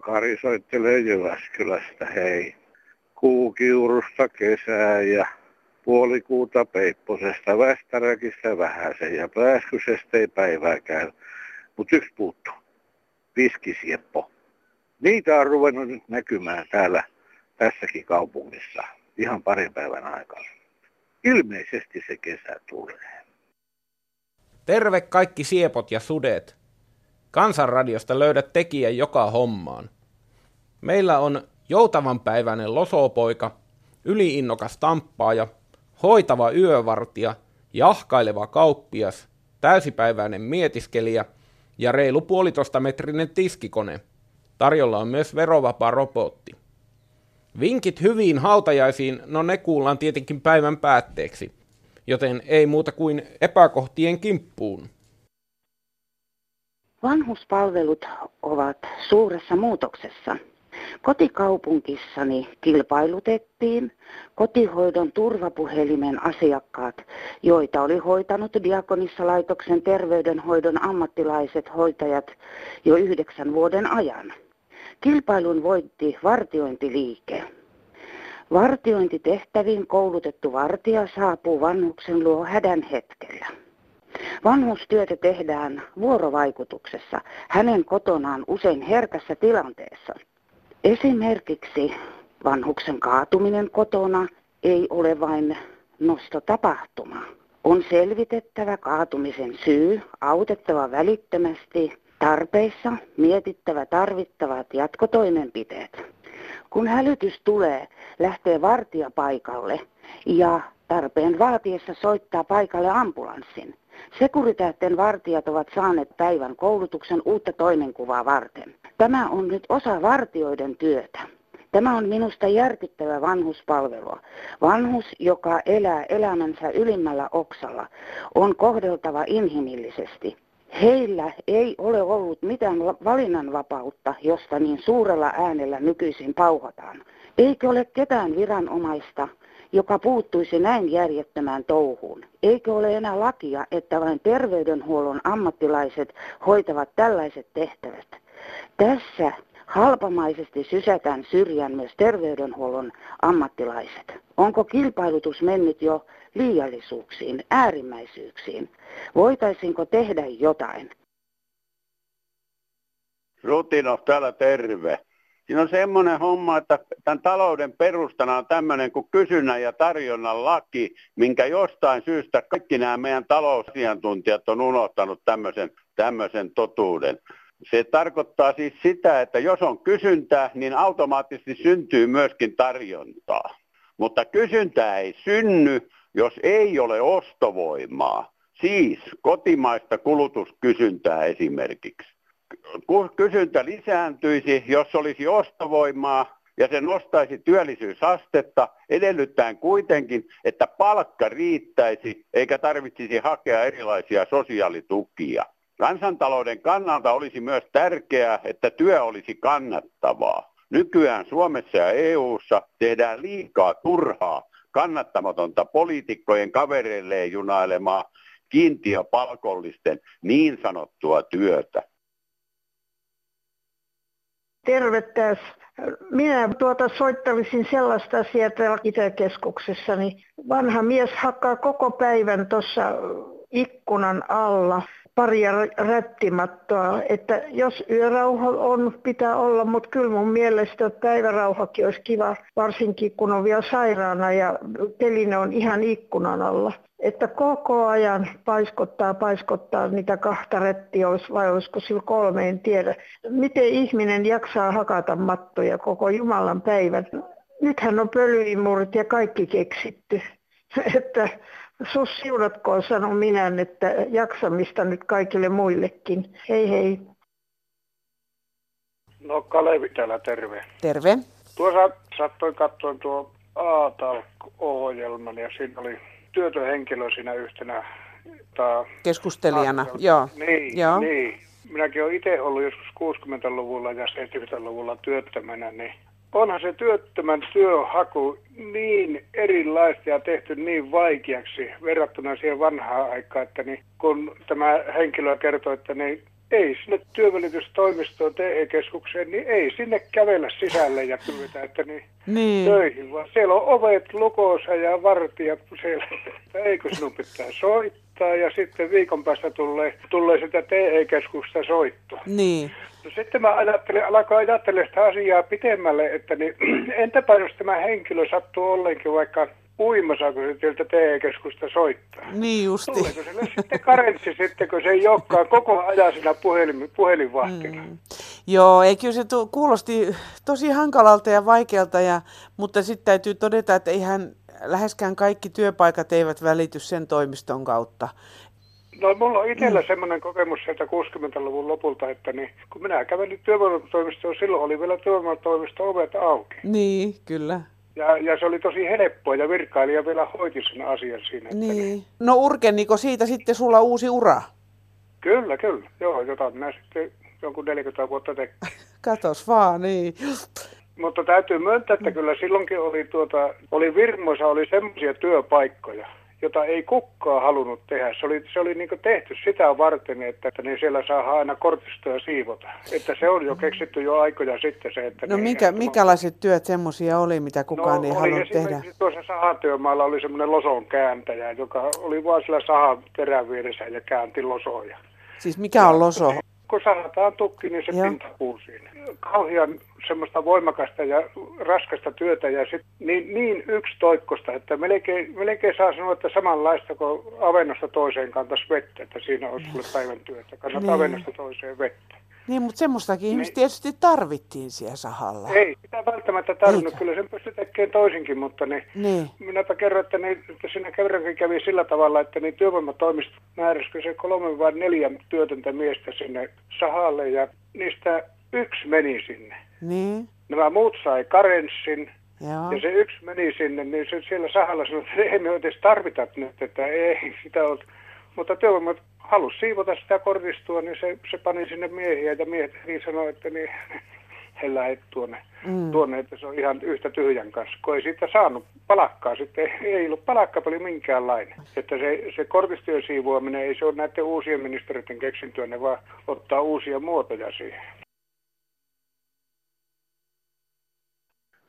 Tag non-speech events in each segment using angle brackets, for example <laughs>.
Kari soittelee Jyväskylästä, hei. Kuukiurusta kesää ja puolikuuta Peipposesta, Västäräkistä vähäsen ja Pääskysestä ei päivääkään. Mutta yksi puuttuu. Viskisieppo. Niitä on ruvennut nyt näkymään täällä tässäkin kaupungissa ihan parin päivän aikana. Ilmeisesti se kesä tulee. Terve kaikki siepot ja sudet. Kansanradiosta löydät tekijän joka hommaan. Meillä on joutavan päiväinen losopoika, yliinnokas tamppaaja, hoitava yövartija, jahkaileva kauppias, täysipäiväinen mietiskelijä ja reilu puolitoista metrinen tiskikone. Tarjolla on myös verovapaa robotti. Vinkit hyviin hautajaisiin, no ne kuullaan tietenkin päivän päätteeksi, joten ei muuta kuin epäkohtien kimppuun. Vanhuspalvelut ovat suuressa muutoksessa. Kotikaupunkissani kilpailutettiin kotihoidon turvapuhelimen asiakkaat, joita oli hoitanut Diakonissalaitoksen terveydenhoidon ammattilaiset hoitajat jo yhdeksän vuoden ajan. Kilpailun voitti vartiointiliike. Vartiointitehtäviin koulutettu vartija saapuu vanhuksen luo hädän hetkellä. Vanhustyötä tehdään vuorovaikutuksessa hänen kotonaan usein herkässä tilanteessa. Esimerkiksi vanhuksen kaatuminen kotona ei ole vain nostotapahtuma. On selvitettävä kaatumisen syy, autettava välittömästi tarpeissa, mietittävä tarvittavat jatkotoimenpiteet. Kun hälytys tulee, lähtee vartija paikalle ja tarpeen vaatiessa soittaa paikalle ambulanssin. Sekuritähten vartijat ovat saaneet päivän koulutuksen uutta toimenkuvaa varten. Tämä on nyt osa vartioiden työtä. Tämä on minusta järkyttävä vanhuspalvelua. Vanhus, joka elää elämänsä ylimmällä oksalla, on kohdeltava inhimillisesti. Heillä ei ole ollut mitään valinnanvapautta, josta niin suurella äänellä nykyisin pauhataan. Eikö ole ketään viranomaista, joka puuttuisi näin järjettömään touhuun. Eikö ole enää lakia, että vain terveydenhuollon ammattilaiset hoitavat tällaiset tehtävät? Tässä halpamaisesti sysätään syrjään myös terveydenhuollon ammattilaiset. Onko kilpailutus mennyt jo liiallisuuksiin, äärimmäisyyksiin? Voitaisinko tehdä jotain? Rutino täällä terve. Siinä on semmoinen homma, että tämän talouden perustana on tämmöinen kuin kysynnän ja tarjonnan laki, minkä jostain syystä kaikki nämä meidän talousasiantuntijat on unohtanut tämmöisen, tämmöisen totuuden. Se tarkoittaa siis sitä, että jos on kysyntää, niin automaattisesti syntyy myöskin tarjontaa. Mutta kysyntää ei synny, jos ei ole ostovoimaa. Siis kotimaista kulutuskysyntää esimerkiksi kysyntä lisääntyisi, jos olisi ostovoimaa ja se nostaisi työllisyysastetta, edellyttäen kuitenkin, että palkka riittäisi eikä tarvitsisi hakea erilaisia sosiaalitukia. Kansantalouden kannalta olisi myös tärkeää, että työ olisi kannattavaa. Nykyään Suomessa ja EU:ssa tehdään liikaa turhaa, kannattamatonta poliitikkojen kavereilleen junailemaa kiintiöpalkollisten niin sanottua työtä. Terve tässä. Minä tuota soittelisin sellaista täällä Itäkeskuksessa, niin vanha mies hakkaa koko päivän tuossa ikkunan alla paria rättimattoa, että jos yörauha on, pitää olla, mutta kyllä mun mielestä päivärauhakin olisi kiva, varsinkin kun on vielä sairaana ja teline on ihan ikkunan alla että koko ajan paiskottaa, paiskottaa niitä kahta rettiä, vai olisiko sillä kolme, en tiedä. Miten ihminen jaksaa hakata mattoja koko Jumalan päivän? Nythän on pölyimurit ja kaikki keksitty. <laughs> että sus siunatkoon, sanon minä, että jaksamista nyt kaikille muillekin. Hei hei. No Kalevi täällä, terve. Terve. Tuossa sattoin katsoin tuo A-talk-ohjelman ja siinä oli työtön henkilö siinä yhtenä. Ta, Keskustelijana, ta, joo. Niin, joo. niin. Minäkin olen itse ollut joskus 60-luvulla ja 70-luvulla työttömänä, niin onhan se työttömän työhaku niin erilaista ja tehty niin vaikeaksi verrattuna siihen vanhaan aikaan, että niin kun tämä henkilö kertoi, että niin ei sinne työvälitystoimistoon TE-keskukseen, niin ei sinne kävellä sisälle ja pyytää, että niin, niin. töihin, vaan siellä on ovet lukossa ja vartijat siellä, että eikö sinun pitää soittaa ja sitten viikon päästä tulee, tulee sitä TE-keskusta soittoa. Niin. No sitten mä ajattelin, alkaa ajattelemaan sitä asiaa pitemmälle, että niin, <clears throat> entäpä jos tämä henkilö sattuu ollenkin vaikka uimassa, kun se sieltä TE-keskusta soittaa. Niin justi. Tuleeko sille sitten karenssi sitten, kun se ei olekaan koko ajan siinä puhelin, puhelinvahtina? Mm. Joo, ei kyllä se tu- kuulosti tosi hankalalta ja vaikealta, ja, mutta sitten täytyy todeta, että eihän läheskään kaikki työpaikat eivät välity sen toimiston kautta. No mulla on itsellä mm. semmoinen kokemus sieltä 60-luvun lopulta, että niin, kun minä kävelin työvoimatoimistoon, silloin oli vielä työvoimatoimisto ovet auki. Niin, kyllä. Ja, ja se oli tosi helppoa ja virkailija vielä hoiti sen asian siinä. Niin. niin. No urkeniko siitä sitten sulla uusi ura? Kyllä, kyllä. Joo, jota minä sitten jonkun 40 vuotta tein. <laughs> Katos vaan, niin. Mutta täytyy myöntää, että kyllä silloinkin oli, tuota, oli Virmoissa oli semmoisia työpaikkoja, jota ei kukaan halunnut tehdä. Se oli, se oli niin tehty sitä varten, että, että niin siellä saa aina kortistoja siivota. Että se on jo keksitty jo aikoja sitten se, että... No niin, mikä, minkälaiset työt semmoisia oli, mitä kukaan no, ei halunnut tehdä? tuossa sahatyömaalla oli semmoinen loson kääntäjä, joka oli vaan sillä sahan terän vieressä ja käänti losoja. Siis mikä on loso? kun saadaan tukki, niin se Joo. pinta puu siinä. Kauhean semmoista voimakasta ja raskasta työtä ja sit niin, niin yksi toikkosta, että melkein, melkein saa sanoa, että samanlaista kuin avennosta toiseen kantaisi vettä, että siinä olisi sulle päivän työtä. Kannat niin. avennosta toiseen vettä. Niin, mutta semmoistakin niin. ihmistä tietysti tarvittiin siellä sahalla. Ei sitä välttämättä tarvinnut. Kyllä sen pystyi tekemään toisinkin, mutta niin, niin. minäpä kerron, että, niin, että siinä kerrankin kävi sillä tavalla, että niin työvoimatoimisto määräsikö se kolme vai neljä työtöntä miestä sinne sahalle ja niistä yksi meni sinne. Niin. Nämä muut sai karenssin Joo. ja se yksi meni sinne, niin se siellä sahalla sanoi, että ei me edes tarvita nyt, että ei sitä ole. Mutta työvoimat halusi siivota sitä kortistua, niin se, se pani sinne miehiä ja miehet niin sanoi, että niin, he lähet tuonne, mm. tuonne, että se on ihan yhtä tyhjän kanssa, kun ei siitä saanut palakkaa. Sitten ei ollut palakkapeli minkäänlainen. Että se, se kortistojen siivoaminen ei se ole näiden uusien ministeriöiden keksintyä, ne vaan ottaa uusia muotoja siihen.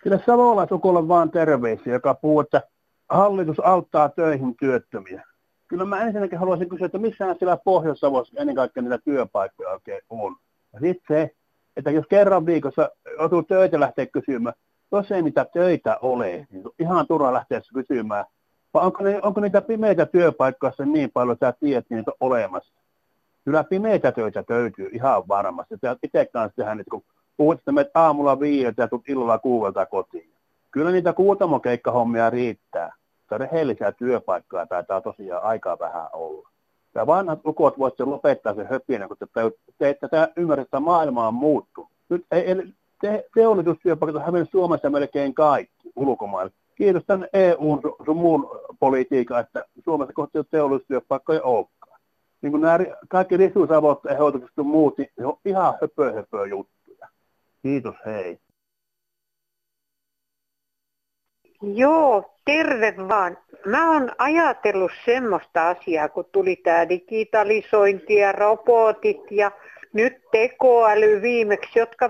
Kyllä Savolaisukolle vaan terveisiä, joka puhuu, että hallitus auttaa töihin työttömiä kyllä mä ensinnäkin haluaisin kysyä, että missä siellä Pohjois-Savossa ennen kaikkea niitä työpaikkoja oikein on. Ja sitten se, että jos kerran viikossa joutuu töitä lähteä kysymään, jos ei niitä töitä ole, niin ihan turha lähteä kysymään. Vai onko, ne, onko niitä pimeitä työpaikkoja niin paljon, että sä tiedät, että niitä on olemassa? Kyllä pimeitä töitä löytyy ihan varmasti. Sä itse kanssa tehdä nyt, kun että menet aamulla viideltä ja tulet illalla kuuvelta kotiin. Kyllä niitä kuutamokeikkahommia riittää mutta rehellisiä työpaikkoja taitaa tosiaan aika vähän olla. Ja vanhat ukot voisivat lopettaa sen höpinä, kun te, te, te, te ymmärrätte, että maailma on muuttunut. Nyt ei, ei, te, teollisuustyöpaikat on hävinnyt Suomessa melkein kaikki ulkomaille. Kiitos tämän EUn sun muun politiikan, että Suomessa kohti teollisuustyöpaikkoja olekaan. Niin kuin nämä kaikki risuusavot ja hoitotukset ja muut, niin ne on ihan höpö, höpö juttuja. Kiitos, hei. Joo, terve vaan. Mä oon ajatellut semmoista asiaa, kun tuli tämä digitalisointi ja robotit ja nyt tekoäly viimeksi, jotka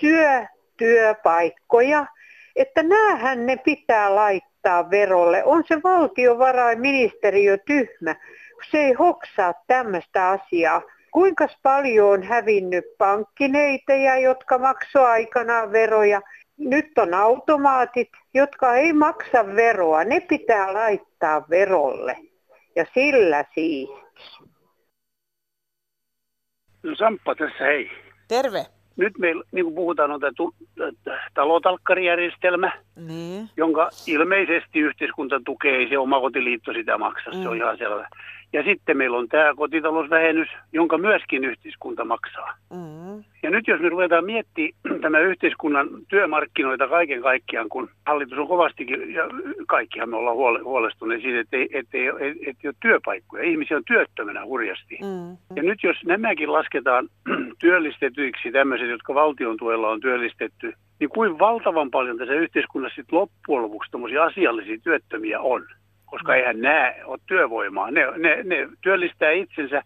syö työpaikkoja, että näähän ne pitää laittaa verolle. On se valtiovarainministeriö tyhmä, kun se ei hoksaa tämmöistä asiaa. Kuinka paljon on hävinnyt pankkineitejä, jotka maksoivat aikanaan veroja – nyt on automaatit, jotka ei maksa veroa. Ne pitää laittaa verolle. Ja sillä siis. No Samppa tässä hei. Terve. Nyt meillä, niin kuin puhutaan, on tämä talotalkkarijärjestelmä, niin. jonka ilmeisesti yhteiskunta tukee, ei se omakotiliitto sitä maksa, mm. se on mm. ihan selvä. Ja sitten meillä on tämä kotitalousvähennys, jonka myöskin yhteiskunta maksaa. Mm. Ja nyt jos me ruvetaan miettimään <clears throat> tämä yhteiskunnan työmarkkinoita kaiken kaikkiaan, kun hallitus on kovastikin, ja kaikkihan me ollaan huolestuneet siitä, että ei, että ei, että ei ole työpaikkoja. Ihmisiä on työttömänä hurjasti. Mm. Ja nyt jos nämäkin lasketaan <clears throat> työllistetyiksi, tämmöiset, jotka valtion tuella on työllistetty, niin kuin valtavan paljon tässä yhteiskunnassa sitten loppujen lopuksi asiallisia työttömiä on koska eihän nämä ole työvoimaa. Ne, ne, ne työllistää itsensä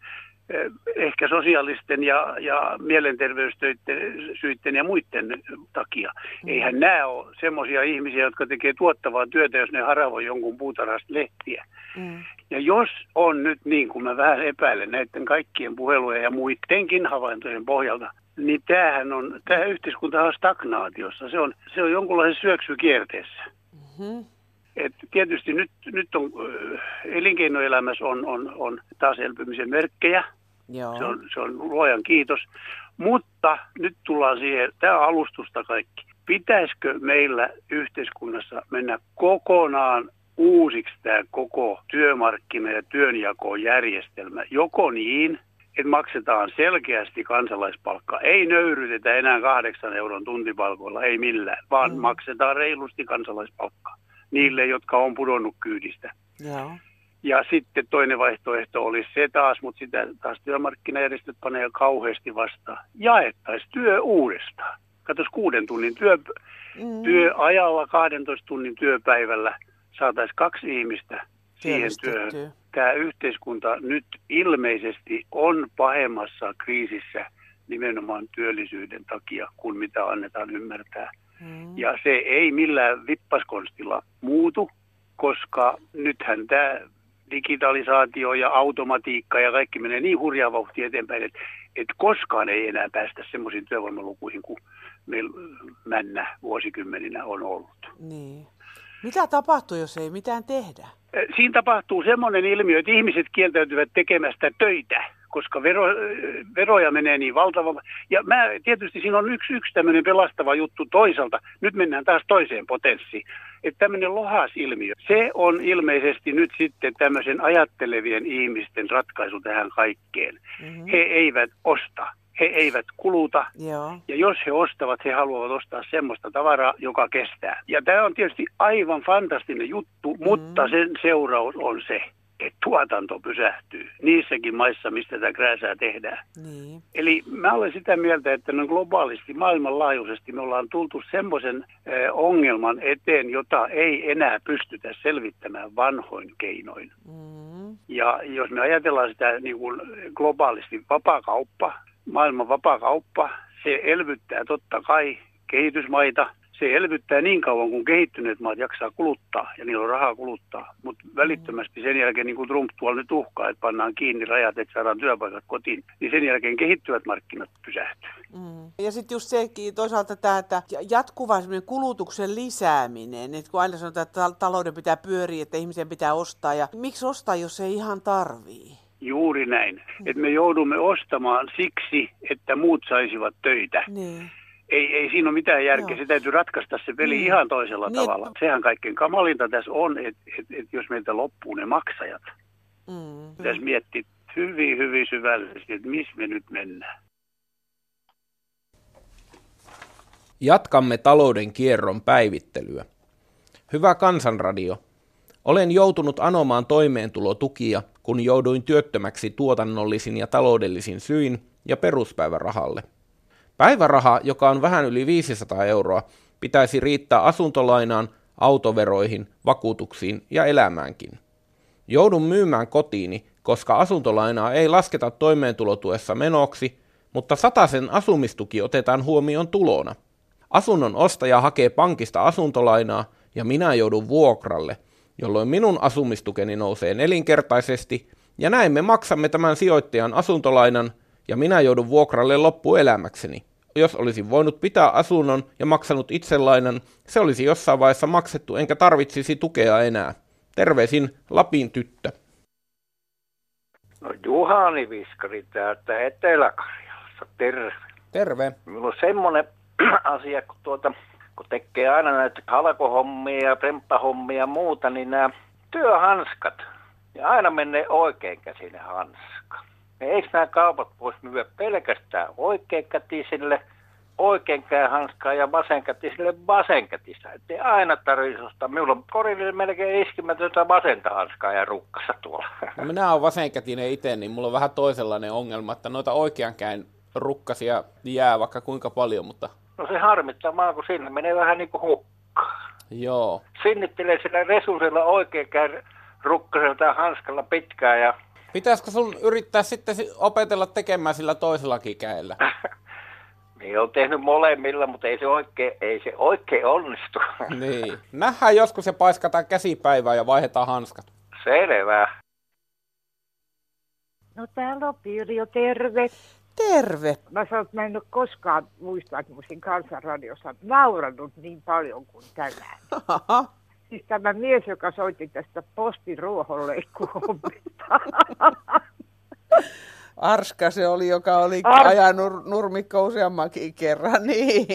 ehkä sosiaalisten ja, ja mielenterveyssyiden ja muiden takia. Mm. Eihän nämä ole semmoisia ihmisiä, jotka tekee tuottavaa työtä, jos ne haravoi jonkun puutarhasta lehtiä. Mm. Ja jos on nyt niin kuin mä vähän epäilen näiden kaikkien puhelujen ja muidenkin havaintojen pohjalta, niin tämähän on, tämä yhteiskunta on stagnaatiossa. Se on, se on jonkunlaisen syöksykierteessä. Mm-hmm. Et tietysti nyt, nyt on, elinkeinoelämässä on, on, on taas elpymisen merkkejä. Joo. Se, on, se on luojan kiitos. Mutta nyt tullaan siihen, tämä on alustusta kaikki. Pitäisikö meillä yhteiskunnassa mennä kokonaan uusiksi tämä koko työmarkkina- ja työnjakojärjestelmä? Joko niin, että maksetaan selkeästi kansalaispalkkaa. Ei nöyrytetä enää kahdeksan euron tuntipalkoilla, ei millään, vaan mm. maksetaan reilusti kansalaispalkkaa niille, jotka on pudonnut kyydistä. Joo. Ja sitten toinen vaihtoehto olisi se taas, mutta sitä taas työmarkkinajärjestöt panee kauheasti vastaan. Jaettaisiin työ uudestaan. Katsos kuuden tunnin työ, mm. työajalla, 12 tunnin työpäivällä saataisiin kaksi ihmistä siihen työhön. Tämä yhteiskunta nyt ilmeisesti on pahemmassa kriisissä nimenomaan työllisyyden takia kuin mitä annetaan ymmärtää. Mm. Ja se ei millään vippaskonstilla muutu, koska nythän tämä digitalisaatio ja automatiikka ja kaikki menee niin hurjaa vauhtia eteenpäin, että, että koskaan ei enää päästä semmoisiin työvoimalukuihin kuin meillä männä vuosikymmeninä on ollut. Niin. Mitä tapahtuu, jos ei mitään tehdä? Siinä tapahtuu semmoinen ilmiö, että ihmiset kieltäytyvät tekemästä töitä koska vero, veroja menee niin valtavan. Ja mä, tietysti siinä on yksi, yksi tämmöinen pelastava juttu toisaalta. Nyt mennään taas toiseen potenssiin. Että tämmöinen lohasilmiö, se on ilmeisesti nyt sitten tämmöisen ajattelevien ihmisten ratkaisu tähän kaikkeen. Mm-hmm. He eivät osta he eivät kuluta. Joo. Ja jos he ostavat, he haluavat ostaa semmoista tavaraa, joka kestää. Ja tämä on tietysti aivan fantastinen juttu, mm. mutta sen seuraus on se, että tuotanto pysähtyy niissäkin maissa, mistä tätä krääsää tehdään. Niin. Eli mä olen sitä mieltä, että noin globaalisti, maailmanlaajuisesti me ollaan tultu semmoisen ongelman eteen, jota ei enää pystytä selvittämään vanhoin keinoin. Mm. Ja jos me ajatellaan sitä niin kuin globaalisti vapaakauppa, maailman vapaakauppa, se elvyttää totta kai kehitysmaita – se elvyttää niin kauan, kun kehittyneet maat jaksaa kuluttaa ja niillä on rahaa kuluttaa. Mutta välittömästi sen jälkeen, niin kuin Trump tuolla nyt uhkaa, että pannaan kiinni rajat, että saadaan työpaikat kotiin, niin sen jälkeen kehittyvät markkinat pysähtyy. Mm. Ja sitten just se toisaalta tämä, että jatkuva kulutuksen lisääminen, että kun aina sanotaan, että talouden pitää pyöriä, että ihmisen pitää ostaa, ja miksi ostaa, jos ei ihan tarvii? Juuri näin. Mm. Että me joudumme ostamaan siksi, että muut saisivat töitä. Niin ei, ei siinä ole mitään järkeä. Se täytyy ratkaista se peli niin. ihan toisella niin. tavalla. Sehän kaikkein kamalinta tässä on, että et, et jos meiltä loppuu ne maksajat. Mm. Pitäisi miettiä hyvin, hyvin syvällisesti, että missä me nyt mennään. Jatkamme talouden kierron päivittelyä. Hyvä kansanradio. Olen joutunut anomaan toimeentulotukia, kun jouduin työttömäksi tuotannollisin ja taloudellisin syin ja peruspäivärahalle – Päiväraha, joka on vähän yli 500 euroa, pitäisi riittää asuntolainaan, autoveroihin, vakuutuksiin ja elämäänkin. Joudun myymään kotiini, koska asuntolainaa ei lasketa toimeentulotuessa menoksi, mutta sen asumistuki otetaan huomioon tulona. Asunnon ostaja hakee pankista asuntolainaa ja minä joudun vuokralle, jolloin minun asumistukeni nousee nelinkertaisesti ja näin me maksamme tämän sijoittajan asuntolainan ja minä joudun vuokralle loppuelämäkseni jos olisin voinut pitää asunnon ja maksanut itselainan, se olisi jossain vaiheessa maksettu enkä tarvitsisi tukea enää. Terveisin Lapin tyttö. No Juhani Viskari täältä Etelä-Karjalassa, terve. Terve. Minulla on semmoinen <clears throat> asia, kun, tuota, kun tekee aina näitä halkohommia ja premppahommia ja muuta, niin nämä työhanskat, ja aina menee oikein käsinen hanska. Eikö nämä kaupat voisi myyä pelkästään oikeinkätisille oikeinkään hanskaa ja vasenkätisille vasenkätistä. Että ei aina tarvitsisi ostaa. Minulla on korille melkein iskimätöntä vasenta hanskaa ja rukkassa tuolla. No minä olen vasenkätinen itse, niin mulla on vähän toisenlainen ongelma, että noita oikeankään rukkasia jää vaikka kuinka paljon, mutta... No se harmittaa vaan, kun sinne menee vähän niin kuin hukkaan. Joo. Sinnittelee sillä resursilla oikeankään rukkaselta hanskalla pitkään ja Pitäisikö sun yrittää sitten opetella tekemään sillä toisellakin käellä? Minä <laughs> olen tehnyt molemmilla, mutta ei se oikein, ei se oikein onnistu. <laughs> Niin. Nähdään joskus se paiskataan käsipäivää ja vaihdetaan hanskat. Selvä. No täällä on Pirjo, terve. Terve. Mä sanon, että mä en ole koskaan muista, että olisin kansanradiossa nauranut niin paljon kuin tänään. Siis tämä mies, joka soitti tästä postin. Arska se oli, joka oli Ar- ajanut nurmikko useammankin kerran. Niin.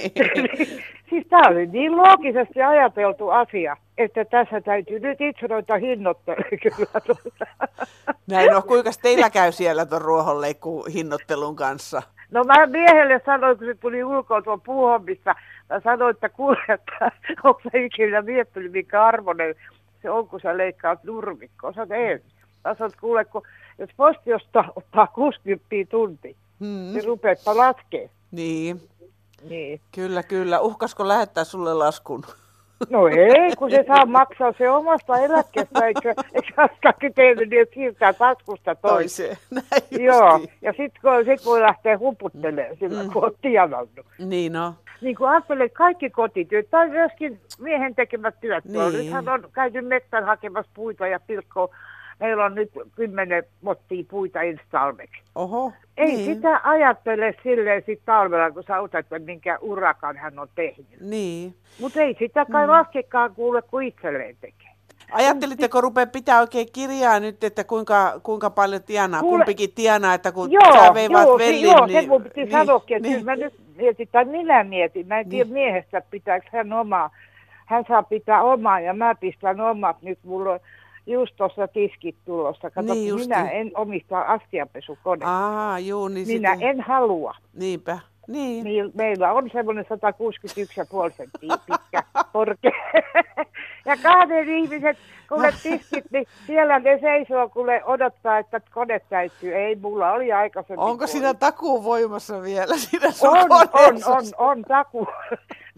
<laughs> siis tämä oli niin loogisesti ajateltu asia, että tässä täytyy nyt itse noita hinnoitteluja kyllä. Näin no, kuinka teillä käy siellä tuon ruohonleikku hinnoittelun kanssa? No mä miehelle sanoin, kun se tuli ulkoa tuon puuhommissa, mä sanoin, että kuule, että <laughs> onko sä ikinä miettinyt, mikä arvoinen se on, kun sä leikkaat nurmikkoa. Sä ei. Mä sanoin, että kuule, kun jos posti ottaa, ottaa 60 tunti, hmm. niin rupeatpa laskee. Niin. Niin. Kyllä, kyllä. Uhkasko lähettää sulle laskun? No ei, kun se saa maksaa se omasta eläkkeestä, eikö, eikö kaikki tehnyt niin, siirtää taskusta toiseen. <laughs> Näin Joo, ja sitten kun, sit voi lähteä huputtelemaan sillä, mm. kun on tienannut. Niin no. Niin kuin ajattelee, kaikki kotityöt, tai myöskin miehen tekemät työt. Niin. Nythän on käyty metsän hakemassa puita ja pilkkoa meillä on nyt kymmenen mottia puita ensi talveksi. Oho, Ei niin. sitä ajattele silleen sit talvella, kun sä otat, että minkä urakan hän on tehnyt. Niin. Mutta ei sitä kai mm. laskekaan kuule, kun itselleen tekee. Ajattelitteko rupea pitää oikein kirjaa nyt, että kuinka, kuinka paljon tienaa, Kuule, kumpikin tienaa, että kun joo, sä veivaat joo, vellin, joo, niin... se mun piti niin, sanoakin, että niin. mä nyt mietin, tai minä mietin, mä en tiedä Niin. miehestä pitääkö hän omaa, hän saa pitää omaa ja mä pistän omat, nyt mulla on just tuossa tiskit tulossa, kato, Niin justiin. minä en omista astianpesukonetta. Aa, juu, niin minä sitä... en halua. Niinpä, niin. Niin, meillä on semmoinen 161,5 senttiä pitkä korkea. <laughs> ja kahden ihmiset, kun ne tiskit, niin siellä ne seisoo, kun ne odottaa, että kone täyttyy. Ei, mulla oli aikaisemmin. Onko siinä takuu voimassa vielä siinä sun on, on, koneessa? on, on taku.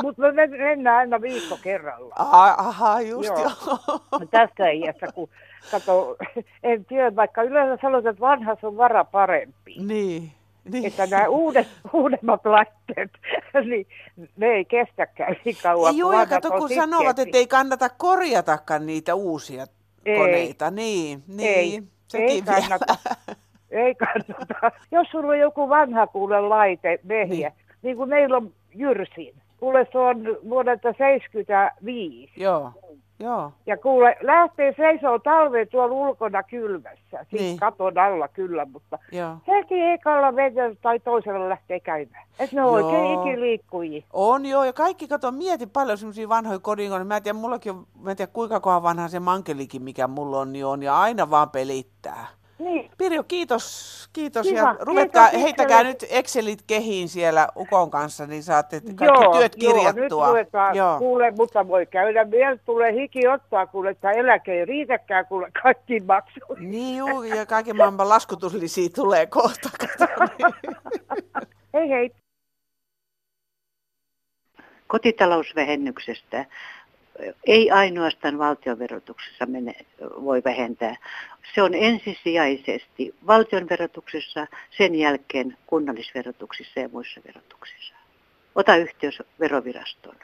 Mutta me men- mennään aina viikko kerrallaan. Aha, just Joo. joo. <laughs> Tässä iässä, kun kato, en tiedä, vaikka yleensä sanotaan, että vanhas on vara parempi. Niin. niin. Että nämä uudet, uudemmat laitteet, <laughs> niin ne ei kestäkään niin kauan. Joo, ja kato, kun sanovat, että ei kannata korjatakaan niitä uusia Ei. koneita. Niin, niin. Ei, Sekin ei vielä. kannata. <laughs> Ei kannata. Jos sulla on joku vanha kuule laite, vehje, niin, niin kuin meillä on Jyrsin. Kuule se on vuodelta 75. Joo, joo. Ja kuule, lähtee seisoo talveen tuolla ulkona kylmässä. Siis Niin. katon alla kyllä, mutta Joo. heti ekalla vedellä tai toisella lähtee käymään. Et ne on Joo. oikein ikiliikkujia. On joo, ja kaikki, kato, mieti paljon semmoisia vanhoja kodinkoneja. Mä en tiedä, mullakin on, mä en tiedä kuinka kohan vanha se mankelikin, mikä mulla on, niin on, ja aina vaan pelittää. Niin. Pirjo, kiitos, kiitos. Kiva, ja ruvetkaa, kiitos heittäkää itselle. nyt Excelit kehiin siellä Ukon kanssa, niin saatte kaikki joo, työt Joo, nyt kirjattua. ruvetaan, Joo. kuule, mutta voi käydä vielä, tulee hiki ottaa, kuule, että eläke ei riitäkään, kuule, kaikki maksuihin. Niin juu, ja kaiken maailman laskutuslisia tulee kohta. kato. Hei hei. kotitalousvähennyksestä ei ainoastaan valtionverotuksessa mene, voi vähentää. Se on ensisijaisesti valtionverotuksessa, sen jälkeen kunnallisverotuksissa ja muissa verotuksissa. Ota yhteys verovirastoon.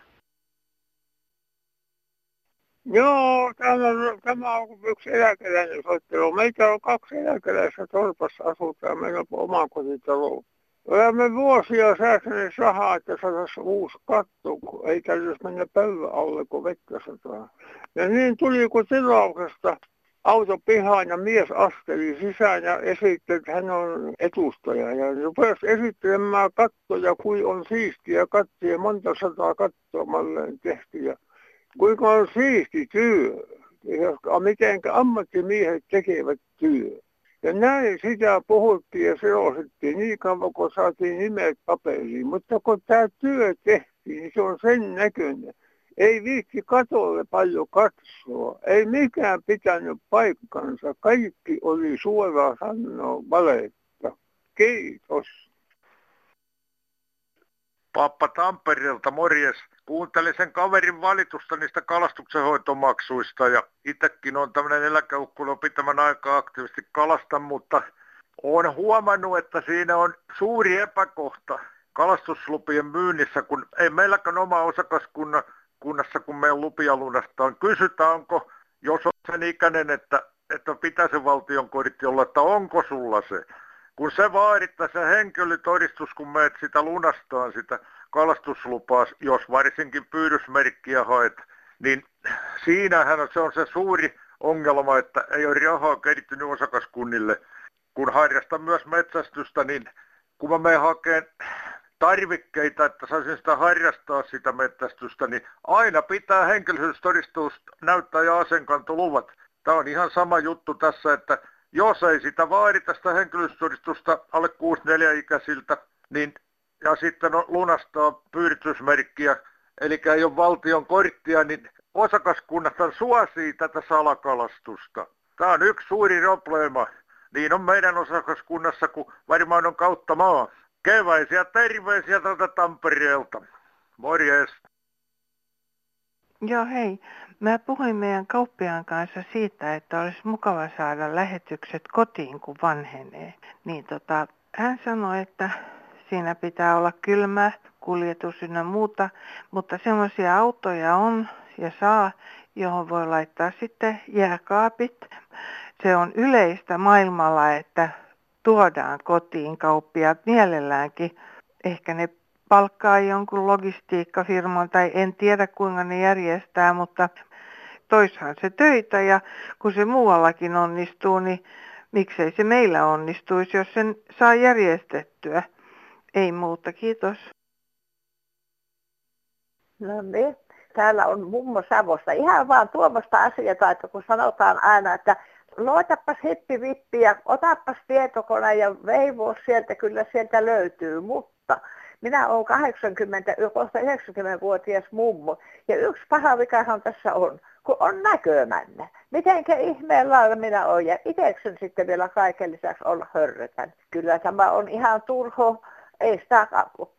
Joo, tämä, tämä on yksi eläkeläinen soittelu. Meitä on kaksi eläkeläistä torpassa asutaan, meillä on oma kotitalo. Olemme vuosia säästäneet rahaa, että saataisiin uusi katto, kun ei täytyisi mennä pöydän alle, kun vettä sataa. Ja niin tuli kun tilauksesta auto pihaan ja mies asteli sisään ja esitti, että hän on etustaja. Ja rupesi esittelemään kattoja, kuin on siistiä kattoja, monta sataa kattoa malleen tehty. Ja kuinka on siisti työ, ja miten ammattimiehet tekevät työ. Ja näin sitä puhuttiin ja selostettiin niin kauan, kun saatiin nimet paperiin. Mutta kun tämä työ tehtiin, niin se on sen näköinen. Ei viitti katolle paljon katsoa. Ei mikään pitänyt paikkansa. Kaikki oli suoraan sanoa valetta. Kiitos. Pappa Tampereelta, morjes. Kuuntelin sen kaverin valitusta niistä kalastuksenhoitomaksuista ja itsekin on tämmöinen eläkeukkulu pitämän aika aktiivisesti kalastan, mutta olen huomannut, että siinä on suuri epäkohta kalastuslupien myynnissä, kun ei meilläkään oma osakaskunnassa, kun meidän lupia lunastaan. Kysytään, onko, jos on sen ikäinen, että, että pitää se valtion kortti olla, että onko sulla se. Kun se vaadittaa se henkilötodistus, kun meet sitä lunastaan sitä kalastuslupaa, jos varsinkin pyydysmerkkiä haet, niin siinähän se on se suuri ongelma, että ei ole rahaa kertynyt osakaskunnille. Kun harrastan myös metsästystä, niin kun mä menen hakemaan tarvikkeita, että saisin sitä harrastaa sitä metsästystä, niin aina pitää henkilöstodistus näyttää ja asenkantoluvat. Tämä on ihan sama juttu tässä, että jos ei sitä vaadita sitä henkilöstodistusta alle 64-ikäisiltä, niin ja sitten lunastaa pyyditysmerkkiä, eli ei ole valtion korttia, niin osakaskunnat suosii tätä salakalastusta. Tämä on yksi suuri probleema. Niin on meidän osakaskunnassa, kun varmaan on kautta maa. Keväisiä terveisiä tätä Tampereelta. Morjes. Joo, hei. Mä puhuin meidän kauppiaan kanssa siitä, että olisi mukava saada lähetykset kotiin, kun vanhenee. Niin tota, hän sanoi, että siinä pitää olla kylmä kuljetus ynnä muuta, mutta semmoisia autoja on ja saa, johon voi laittaa sitten jääkaapit. Se on yleistä maailmalla, että tuodaan kotiin kauppiaat mielelläänkin. Ehkä ne palkkaa jonkun logistiikkafirman tai en tiedä kuinka ne järjestää, mutta toishan se töitä ja kun se muuallakin onnistuu, niin miksei se meillä onnistuisi, jos sen saa järjestettyä. Ei muuta, kiitos. No niin, täällä on mummo Savosta. Ihan vaan tuommoista asiaa, että kun sanotaan aina, että loitapas hippi ja otapas tietokone ja veivoo sieltä, kyllä sieltä löytyy, mutta minä olen 80, kohta 90-vuotias mummo ja yksi paha vikahan tässä on, kun on näkömännä. Mitenkä ihmeen lailla minä olen ja itseksen sitten vielä kaiken lisäksi olla hörrötän. Kyllä tämä on ihan turho ei sitä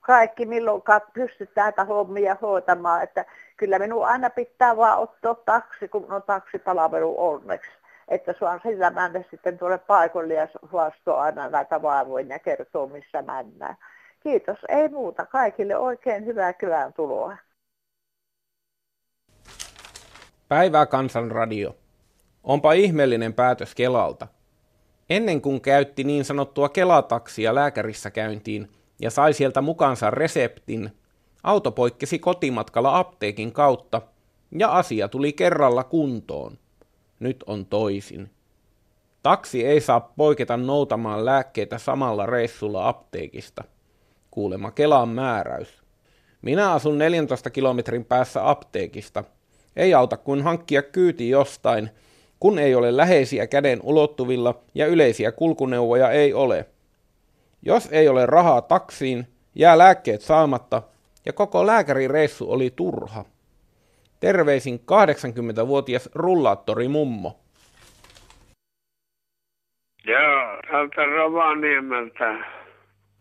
kaikki milloinkaan pysty näitä hommia hoitamaan, että kyllä minun aina pitää vaan ottaa taksi, kun on taksipalvelu onneksi. Että saan sillä mennä sitten tuolle paikalle ja suostua aina näitä vaivoja ja kertoa, missä mennään. Kiitos, ei muuta. Kaikille oikein hyvää kylään tuloa. Päivää Kansanradio. Onpa ihmeellinen päätös Kelalta. Ennen kuin käytti niin sanottua Kelataksia lääkärissä käyntiin, ja sai sieltä mukaansa reseptin, auto poikkesi kotimatkalla apteekin kautta ja asia tuli kerralla kuntoon. Nyt on toisin. Taksi ei saa poiketa noutamaan lääkkeitä samalla reissulla apteekista. Kuulema Kelan määräys. Minä asun 14 kilometrin päässä apteekista. Ei auta kuin hankkia kyyti jostain, kun ei ole läheisiä käden ulottuvilla ja yleisiä kulkuneuvoja ei ole – jos ei ole rahaa taksiin, jää lääkkeet saamatta ja koko lääkärireissu oli turha. Terveisin 80-vuotias rullaattori mummo. Joo, täältä Rovaniemeltä.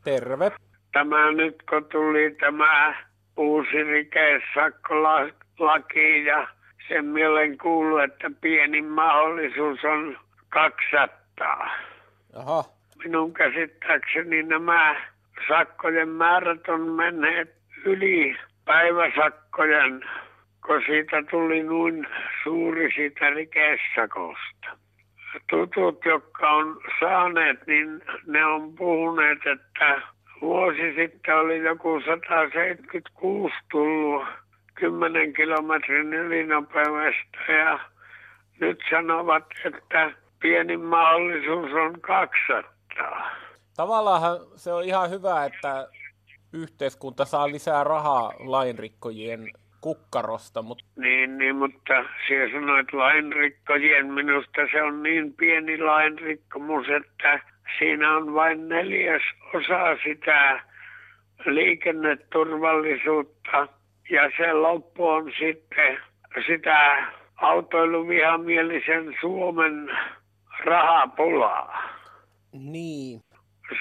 Terve. Tämä nyt kun tuli tämä uusi rikesakkolaki ja sen mielen kuuluu, että pienin mahdollisuus on 200. Aha minun käsittääkseni nämä sakkojen määrät on menneet yli päiväsakkojen, kun siitä tuli noin suuri siitä rikesakosta. Tutut, jotka on saaneet, niin ne on puhuneet, että vuosi sitten oli joku 176 tullut 10 kilometrin ylinopeudesta ja nyt sanovat, että pienin mahdollisuus on 200 haittaa. Tavallaan se on ihan hyvä, että yhteiskunta saa lisää rahaa lainrikkojien kukkarosta. Mutta... Niin, niin, mutta sinä sanoit lainrikkojien, minusta se on niin pieni lainrikkomus, että siinä on vain neljäs osa sitä liikenneturvallisuutta ja se loppu on sitten sitä autoiluvihamielisen Suomen rahapulaa. Niin.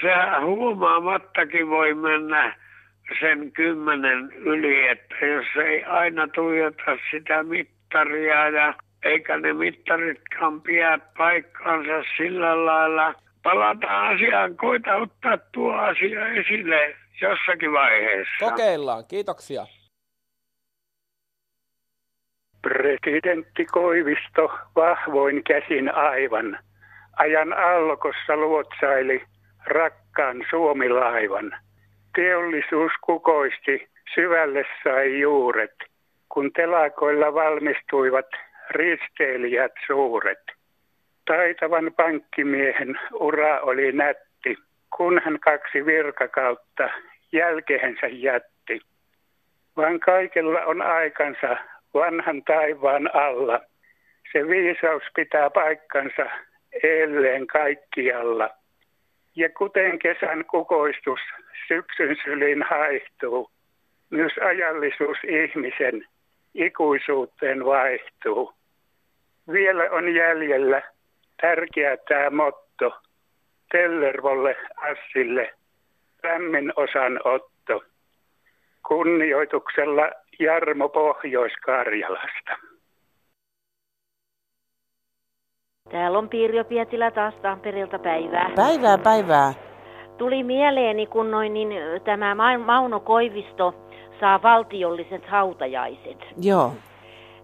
Se huomaamattakin voi mennä sen kymmenen yli, että jos ei aina tuijota sitä mittaria ja eikä ne mittaritkaan pidä paikkaansa sillä lailla. Palataan asiaan, koita ottaa tuo asia esille jossakin vaiheessa. Kokeillaan, kiitoksia. Presidentti Koivisto vahvoin käsin aivan. Ajan allokossa luotsaili rakkaan Suomilaivan. Teollisuus kukoisti, syvälle sai juuret, kun telakoilla valmistuivat risteilijät suuret. Taitavan pankkimiehen ura oli nätti, kun hän kaksi virkakautta jälkeensä jätti. Vaan kaikella on aikansa vanhan taivaan alla. Se viisaus pitää paikkansa edelleen kaikkialla. Ja kuten kesän kukoistus syksyn syliin haihtuu, myös ajallisuus ihmisen ikuisuuteen vaihtuu. Vielä on jäljellä tärkeä tämä motto, Tellervolle Assille, lämmin osanotto. Kunnioituksella Jarmo Pohjois-Karjalasta. Täällä on Pirjo Pietilä taas Tampereelta päivää. Päivää, päivää. Tuli mieleeni, kun noin niin, tämä Mauno Koivisto saa valtiolliset hautajaiset. Joo.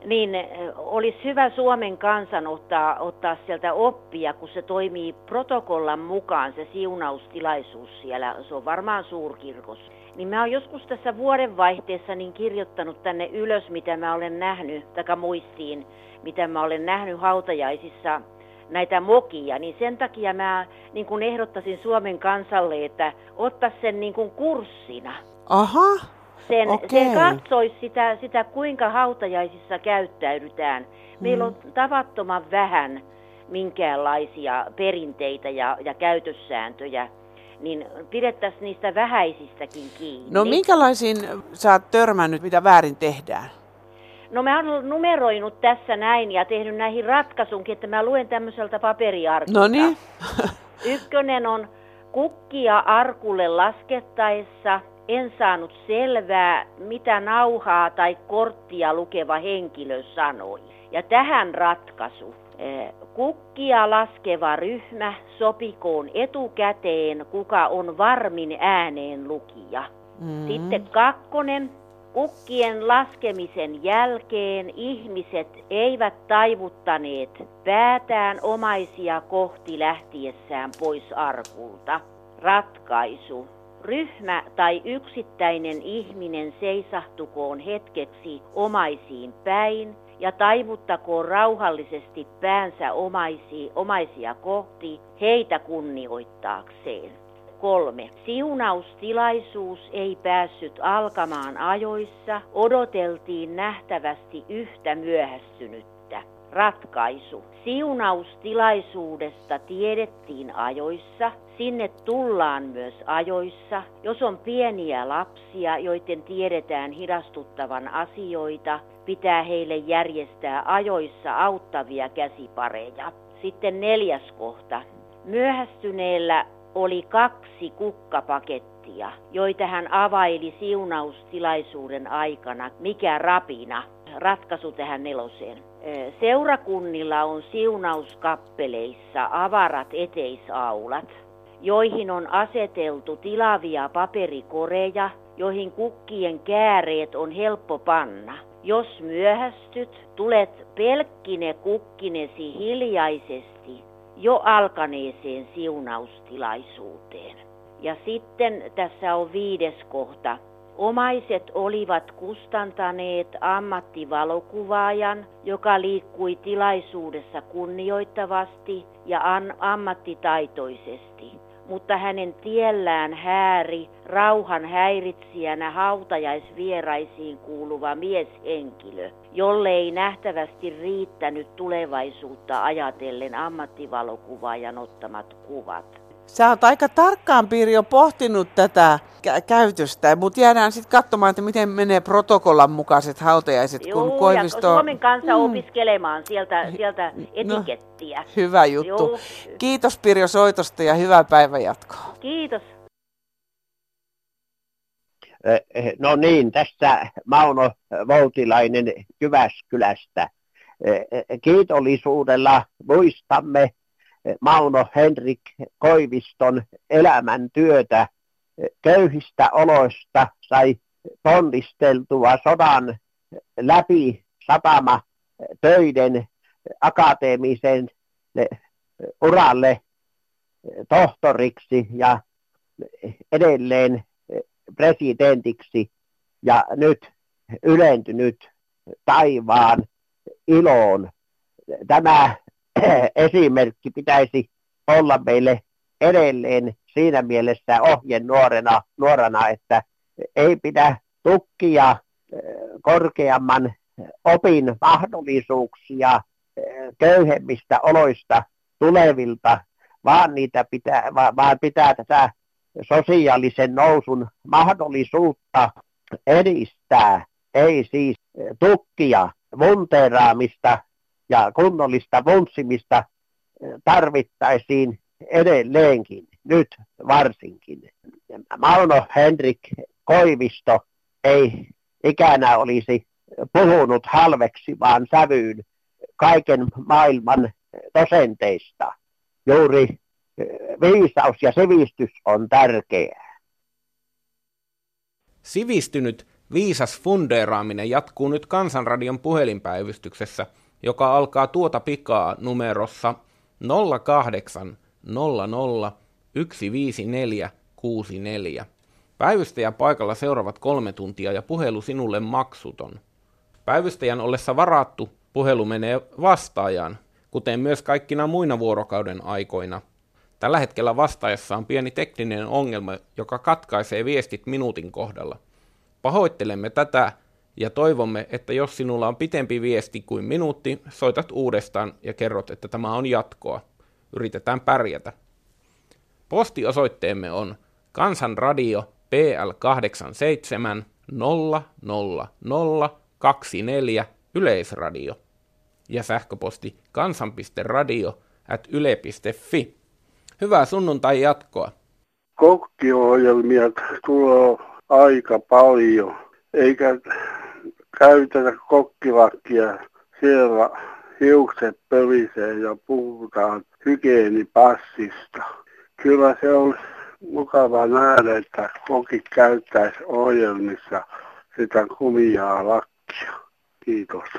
Niin olisi hyvä Suomen kansan ottaa, ottaa sieltä oppia, kun se toimii protokollan mukaan se siunaustilaisuus siellä. Se on varmaan suurkirkos. Niin mä oon joskus tässä vuodenvaihteessa niin kirjoittanut tänne ylös, mitä mä olen nähnyt, taka muistiin, mitä mä olen nähnyt hautajaisissa näitä mokia, niin sen takia mä niin kuin ehdottaisin Suomen kansalle, että ottaa sen niin kuin kurssina. Aha, sen, okay. sen katsoisi sitä, sitä, kuinka hautajaisissa käyttäydytään. Meillä on mm. tavattoman vähän minkäänlaisia perinteitä ja, ja käytössääntöjä, niin pidettäisiin niistä vähäisistäkin kiinni. No minkälaisiin sä oot törmännyt, mitä väärin tehdään? No mä oon numeroinut tässä näin ja tehnyt näihin ratkaisunkin, että mä luen tämmöiseltä paperiarkulta. No niin. <laughs> Ykkönen on kukkia arkulle laskettaessa en saanut selvää, mitä nauhaa tai korttia lukeva henkilö sanoi. Ja tähän ratkaisu. Kukkia laskeva ryhmä sopikoon etukäteen, kuka on varmin ääneen lukija. Mm. Sitten kakkonen. Kukkien laskemisen jälkeen ihmiset eivät taivuttaneet päätään omaisia kohti lähtiessään pois arkulta. Ratkaisu. Ryhmä tai yksittäinen ihminen seisahtukoon hetkeksi omaisiin päin ja taivuttakoon rauhallisesti päänsä omaisia, kohti heitä kunnioittaakseen. Kolme. Siunaustilaisuus ei päässyt alkamaan ajoissa, odoteltiin nähtävästi yhtä myöhästynyttä. Ratkaisu. Siunaustilaisuudesta tiedettiin ajoissa, sinne tullaan myös ajoissa. Jos on pieniä lapsia, joiden tiedetään hidastuttavan asioita, pitää heille järjestää ajoissa auttavia käsipareja. Sitten neljäs kohta. Myöhästyneellä oli kaksi kukkapakettia, joita hän availi siunaustilaisuuden aikana. Mikä rapina? Ratkaisu tähän neloseen. Seurakunnilla on siunauskappeleissa avarat eteisaulat, joihin on aseteltu tilavia paperikoreja, joihin kukkien kääreet on helppo panna. Jos myöhästyt, tulet pelkkine kukkinesi hiljaisesti jo alkaneeseen siunaustilaisuuteen. Ja sitten tässä on viides kohta. Omaiset olivat kustantaneet ammattivalokuvaajan, joka liikkui tilaisuudessa kunnioittavasti ja ammattitaitoisesti mutta hänen tiellään hääri rauhan häiritsijänä hautajaisvieraisiin kuuluva mieshenkilö, jolle ei nähtävästi riittänyt tulevaisuutta ajatellen ammattivalokuvaajan ottamat kuvat. Sä oot aika tarkkaan Pirjo pohtinut tätä kä- käytöstä, mutta jäädään sitten katsomaan, että miten menee protokollan mukaiset hautajaiset, Joo, kun Koivisto... ja Suomen kanssa mm. opiskelemaan sieltä, sieltä no, etikettiä. No, hyvä juttu. Joo. Kiitos Pirjo soitosta ja hyvää päivänjatkoa. Kiitos. No niin, tässä Mauno Voutilainen Jyväskylästä. Kiitollisuudella muistamme Mauno Henrik Koiviston elämäntyötä. Köyhistä oloista sai ponnisteltua sodan läpi satama töiden akateemisen uralle tohtoriksi ja edelleen presidentiksi ja nyt ylentynyt taivaan iloon. Tämä <clears throat> esimerkki pitäisi olla meille edelleen siinä mielessä ohje nuorena, nuorana, että ei pidä tukkia korkeamman opin mahdollisuuksia köyhemmistä oloista tulevilta, vaan, niitä pitää, vaan pitää tätä sosiaalisen nousun mahdollisuutta edistää, ei siis tukkia, munteeraamista ja kunnollista munssimista tarvittaisiin edelleenkin, nyt varsinkin. Mauno Henrik Koivisto ei ikänä olisi puhunut halveksi vaan sävyyn kaiken maailman dosenteista. Juuri eh, viisaus ja sivistys on tärkeää. Sivistynyt viisas fundeeraaminen jatkuu nyt Kansanradion puhelinpäivystyksessä, joka alkaa tuota pikaa numerossa 08 00 154 64. Päivystäjä paikalla seuraavat kolme tuntia ja puhelu sinulle maksuton. Päivystäjän ollessa varattu puhelu menee vastaajaan, kuten myös kaikkina muina vuorokauden aikoina. Tällä hetkellä vastaajassa on pieni tekninen ongelma, joka katkaisee viestit minuutin kohdalla. Pahoittelemme tätä ja toivomme, että jos sinulla on pitempi viesti kuin minuutti, soitat uudestaan ja kerrot, että tämä on jatkoa. Yritetään pärjätä. Postiosoitteemme on Kansanradio PL87 00024 Yleisradio ja sähköposti kansan.radio at yle.fi. Hyvää sunnuntai jatkoa. Kokkiohjelmia tulee aika paljon, eikä käytetä kokkilakkia siellä hiukset pölisee ja puhutaan hygienipassista. Kyllä se on mukava nähdä, että kokit käyttäisi ohjelmissa sitä kumiaa lakkia. Kiitos.